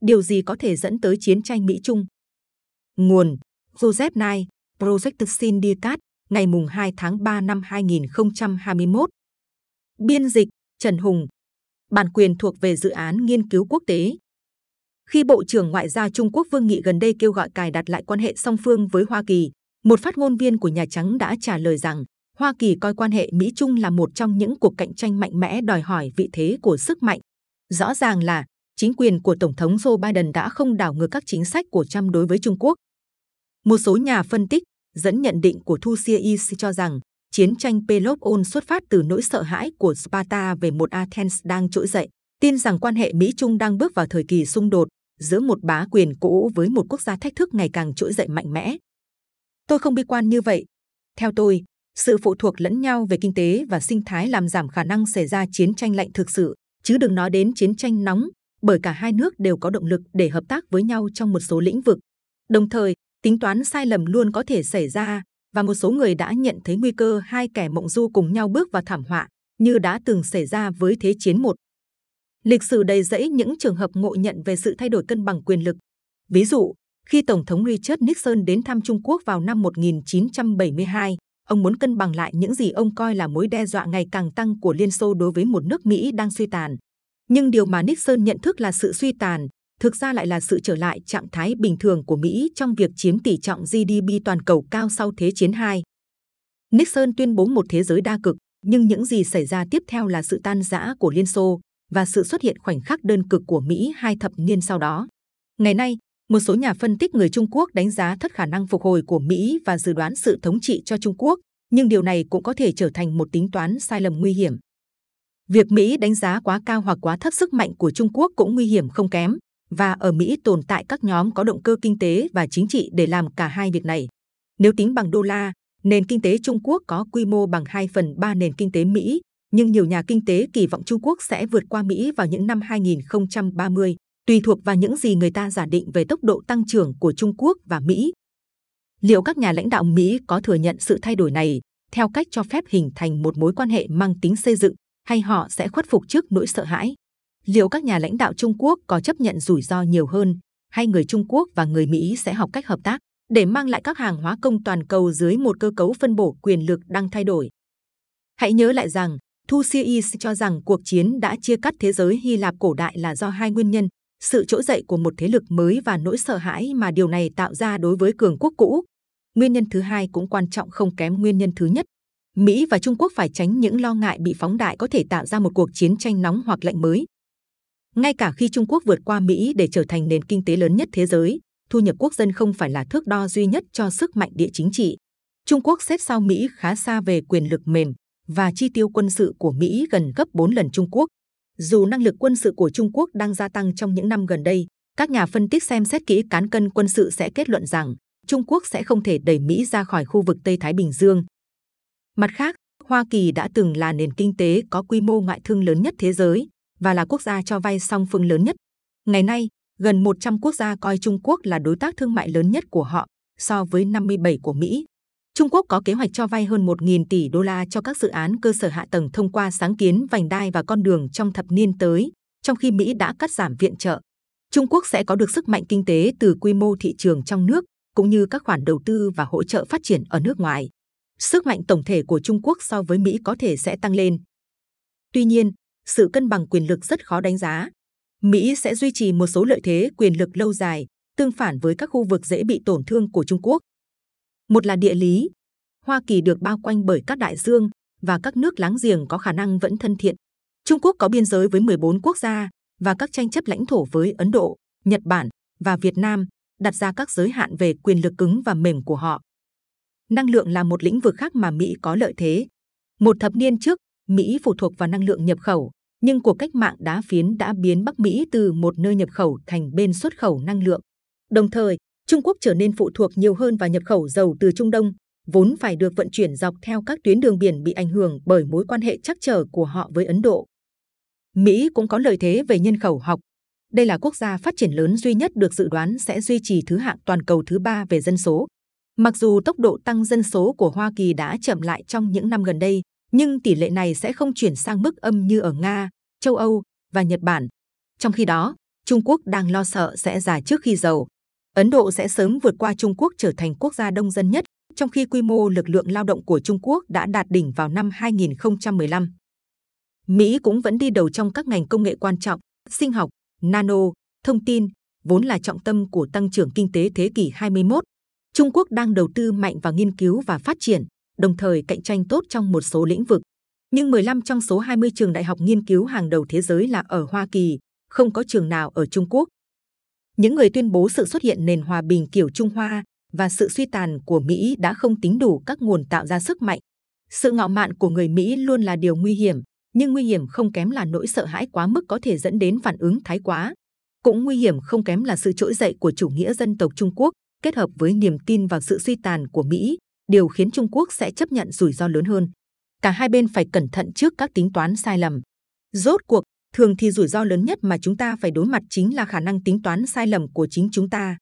điều gì có thể dẫn tới chiến tranh Mỹ-Trung? Nguồn Joseph Nye, Project Syndicate, ngày 2 tháng 3 năm 2021. Biên dịch Trần Hùng. Bản quyền thuộc về dự án nghiên cứu quốc tế. Khi Bộ trưởng Ngoại giao Trung Quốc Vương Nghị gần đây kêu gọi cài đặt lại quan hệ song phương với Hoa Kỳ, một phát ngôn viên của Nhà Trắng đã trả lời rằng Hoa Kỳ coi quan hệ Mỹ-Trung là một trong những cuộc cạnh tranh mạnh mẽ đòi hỏi vị thế của sức mạnh. Rõ ràng là chính quyền của Tổng thống Joe Biden đã không đảo ngược các chính sách của Trump đối với Trung Quốc. Một số nhà phân tích dẫn nhận định của Thu Sia Is cho rằng chiến tranh Pelopon xuất phát từ nỗi sợ hãi của Sparta về một Athens đang trỗi dậy, tin rằng quan hệ Mỹ-Trung đang bước vào thời kỳ xung đột giữa một bá quyền cũ với một quốc gia thách thức ngày càng trỗi dậy mạnh mẽ. Tôi không bi quan như vậy. Theo tôi, sự phụ thuộc lẫn nhau về kinh tế và sinh thái làm giảm khả năng xảy ra chiến tranh lạnh thực sự, chứ đừng nói đến chiến tranh nóng, bởi cả hai nước đều có động lực để hợp tác với nhau trong một số lĩnh vực. Đồng thời, tính toán sai lầm luôn có thể xảy ra và một số người đã nhận thấy nguy cơ hai kẻ mộng du cùng nhau bước vào thảm họa như đã từng xảy ra với Thế chiến một. Lịch sử đầy rẫy những trường hợp ngộ nhận về sự thay đổi cân bằng quyền lực. Ví dụ, khi Tổng thống Richard Nixon đến thăm Trung Quốc vào năm 1972, ông muốn cân bằng lại những gì ông coi là mối đe dọa ngày càng tăng của Liên Xô đối với một nước Mỹ đang suy tàn. Nhưng điều mà Nixon nhận thức là sự suy tàn, thực ra lại là sự trở lại trạng thái bình thường của Mỹ trong việc chiếm tỷ trọng GDP toàn cầu cao sau Thế chiến II. Nixon tuyên bố một thế giới đa cực, nhưng những gì xảy ra tiếp theo là sự tan rã của Liên Xô và sự xuất hiện khoảnh khắc đơn cực của Mỹ hai thập niên sau đó. Ngày nay, một số nhà phân tích người Trung Quốc đánh giá thất khả năng phục hồi của Mỹ và dự đoán sự thống trị cho Trung Quốc, nhưng điều này cũng có thể trở thành một tính toán sai lầm nguy hiểm. Việc Mỹ đánh giá quá cao hoặc quá thấp sức mạnh của Trung Quốc cũng nguy hiểm không kém, và ở Mỹ tồn tại các nhóm có động cơ kinh tế và chính trị để làm cả hai việc này. Nếu tính bằng đô la, nền kinh tế Trung Quốc có quy mô bằng 2 phần 3 nền kinh tế Mỹ, nhưng nhiều nhà kinh tế kỳ vọng Trung Quốc sẽ vượt qua Mỹ vào những năm 2030, tùy thuộc vào những gì người ta giả định về tốc độ tăng trưởng của Trung Quốc và Mỹ. Liệu các nhà lãnh đạo Mỹ có thừa nhận sự thay đổi này theo cách cho phép hình thành một mối quan hệ mang tính xây dựng hay họ sẽ khuất phục trước nỗi sợ hãi? Liệu các nhà lãnh đạo Trung Quốc có chấp nhận rủi ro nhiều hơn hay người Trung Quốc và người Mỹ sẽ học cách hợp tác để mang lại các hàng hóa công toàn cầu dưới một cơ cấu phân bổ quyền lực đang thay đổi? Hãy nhớ lại rằng, Thu Thucydides cho rằng cuộc chiến đã chia cắt thế giới Hy Lạp cổ đại là do hai nguyên nhân, sự trỗi dậy của một thế lực mới và nỗi sợ hãi mà điều này tạo ra đối với cường quốc cũ. Nguyên nhân thứ hai cũng quan trọng không kém nguyên nhân thứ nhất. Mỹ và Trung Quốc phải tránh những lo ngại bị phóng đại có thể tạo ra một cuộc chiến tranh nóng hoặc lạnh mới. Ngay cả khi Trung Quốc vượt qua Mỹ để trở thành nền kinh tế lớn nhất thế giới, thu nhập quốc dân không phải là thước đo duy nhất cho sức mạnh địa chính trị. Trung Quốc xếp sau Mỹ khá xa về quyền lực mềm và chi tiêu quân sự của Mỹ gần gấp 4 lần Trung Quốc. Dù năng lực quân sự của Trung Quốc đang gia tăng trong những năm gần đây, các nhà phân tích xem xét kỹ cán cân quân sự sẽ kết luận rằng Trung Quốc sẽ không thể đẩy Mỹ ra khỏi khu vực Tây Thái Bình Dương. Mặt khác, Hoa Kỳ đã từng là nền kinh tế có quy mô ngoại thương lớn nhất thế giới và là quốc gia cho vay song phương lớn nhất. Ngày nay, gần 100 quốc gia coi Trung Quốc là đối tác thương mại lớn nhất của họ so với 57 của Mỹ. Trung Quốc có kế hoạch cho vay hơn 1.000 tỷ đô la cho các dự án cơ sở hạ tầng thông qua sáng kiến vành đai và con đường trong thập niên tới, trong khi Mỹ đã cắt giảm viện trợ. Trung Quốc sẽ có được sức mạnh kinh tế từ quy mô thị trường trong nước, cũng như các khoản đầu tư và hỗ trợ phát triển ở nước ngoài. Sức mạnh tổng thể của Trung Quốc so với Mỹ có thể sẽ tăng lên. Tuy nhiên, sự cân bằng quyền lực rất khó đánh giá. Mỹ sẽ duy trì một số lợi thế quyền lực lâu dài, tương phản với các khu vực dễ bị tổn thương của Trung Quốc. Một là địa lý. Hoa Kỳ được bao quanh bởi các đại dương và các nước láng giềng có khả năng vẫn thân thiện. Trung Quốc có biên giới với 14 quốc gia và các tranh chấp lãnh thổ với Ấn Độ, Nhật Bản và Việt Nam đặt ra các giới hạn về quyền lực cứng và mềm của họ. Năng lượng là một lĩnh vực khác mà Mỹ có lợi thế. Một thập niên trước, Mỹ phụ thuộc vào năng lượng nhập khẩu, nhưng cuộc cách mạng đá phiến đã biến Bắc Mỹ từ một nơi nhập khẩu thành bên xuất khẩu năng lượng. Đồng thời, Trung Quốc trở nên phụ thuộc nhiều hơn vào nhập khẩu dầu từ Trung Đông, vốn phải được vận chuyển dọc theo các tuyến đường biển bị ảnh hưởng bởi mối quan hệ chắc trở của họ với Ấn Độ. Mỹ cũng có lợi thế về nhân khẩu học. Đây là quốc gia phát triển lớn duy nhất được dự đoán sẽ duy trì thứ hạng toàn cầu thứ ba về dân số. Mặc dù tốc độ tăng dân số của Hoa Kỳ đã chậm lại trong những năm gần đây, nhưng tỷ lệ này sẽ không chuyển sang mức âm như ở Nga, châu Âu và Nhật Bản. Trong khi đó, Trung Quốc đang lo sợ sẽ già trước khi giàu. Ấn Độ sẽ sớm vượt qua Trung Quốc trở thành quốc gia đông dân nhất, trong khi quy mô lực lượng lao động của Trung Quốc đã đạt đỉnh vào năm 2015. Mỹ cũng vẫn đi đầu trong các ngành công nghệ quan trọng, sinh học, nano, thông tin, vốn là trọng tâm của tăng trưởng kinh tế thế kỷ 21. Trung Quốc đang đầu tư mạnh vào nghiên cứu và phát triển, đồng thời cạnh tranh tốt trong một số lĩnh vực. Nhưng 15 trong số 20 trường đại học nghiên cứu hàng đầu thế giới là ở Hoa Kỳ, không có trường nào ở Trung Quốc. Những người tuyên bố sự xuất hiện nền hòa bình kiểu Trung Hoa và sự suy tàn của Mỹ đã không tính đủ các nguồn tạo ra sức mạnh. Sự ngạo mạn của người Mỹ luôn là điều nguy hiểm, nhưng nguy hiểm không kém là nỗi sợ hãi quá mức có thể dẫn đến phản ứng thái quá. Cũng nguy hiểm không kém là sự trỗi dậy của chủ nghĩa dân tộc Trung Quốc kết hợp với niềm tin vào sự suy tàn của Mỹ, điều khiến Trung Quốc sẽ chấp nhận rủi ro lớn hơn. Cả hai bên phải cẩn thận trước các tính toán sai lầm. Rốt cuộc, thường thì rủi ro lớn nhất mà chúng ta phải đối mặt chính là khả năng tính toán sai lầm của chính chúng ta.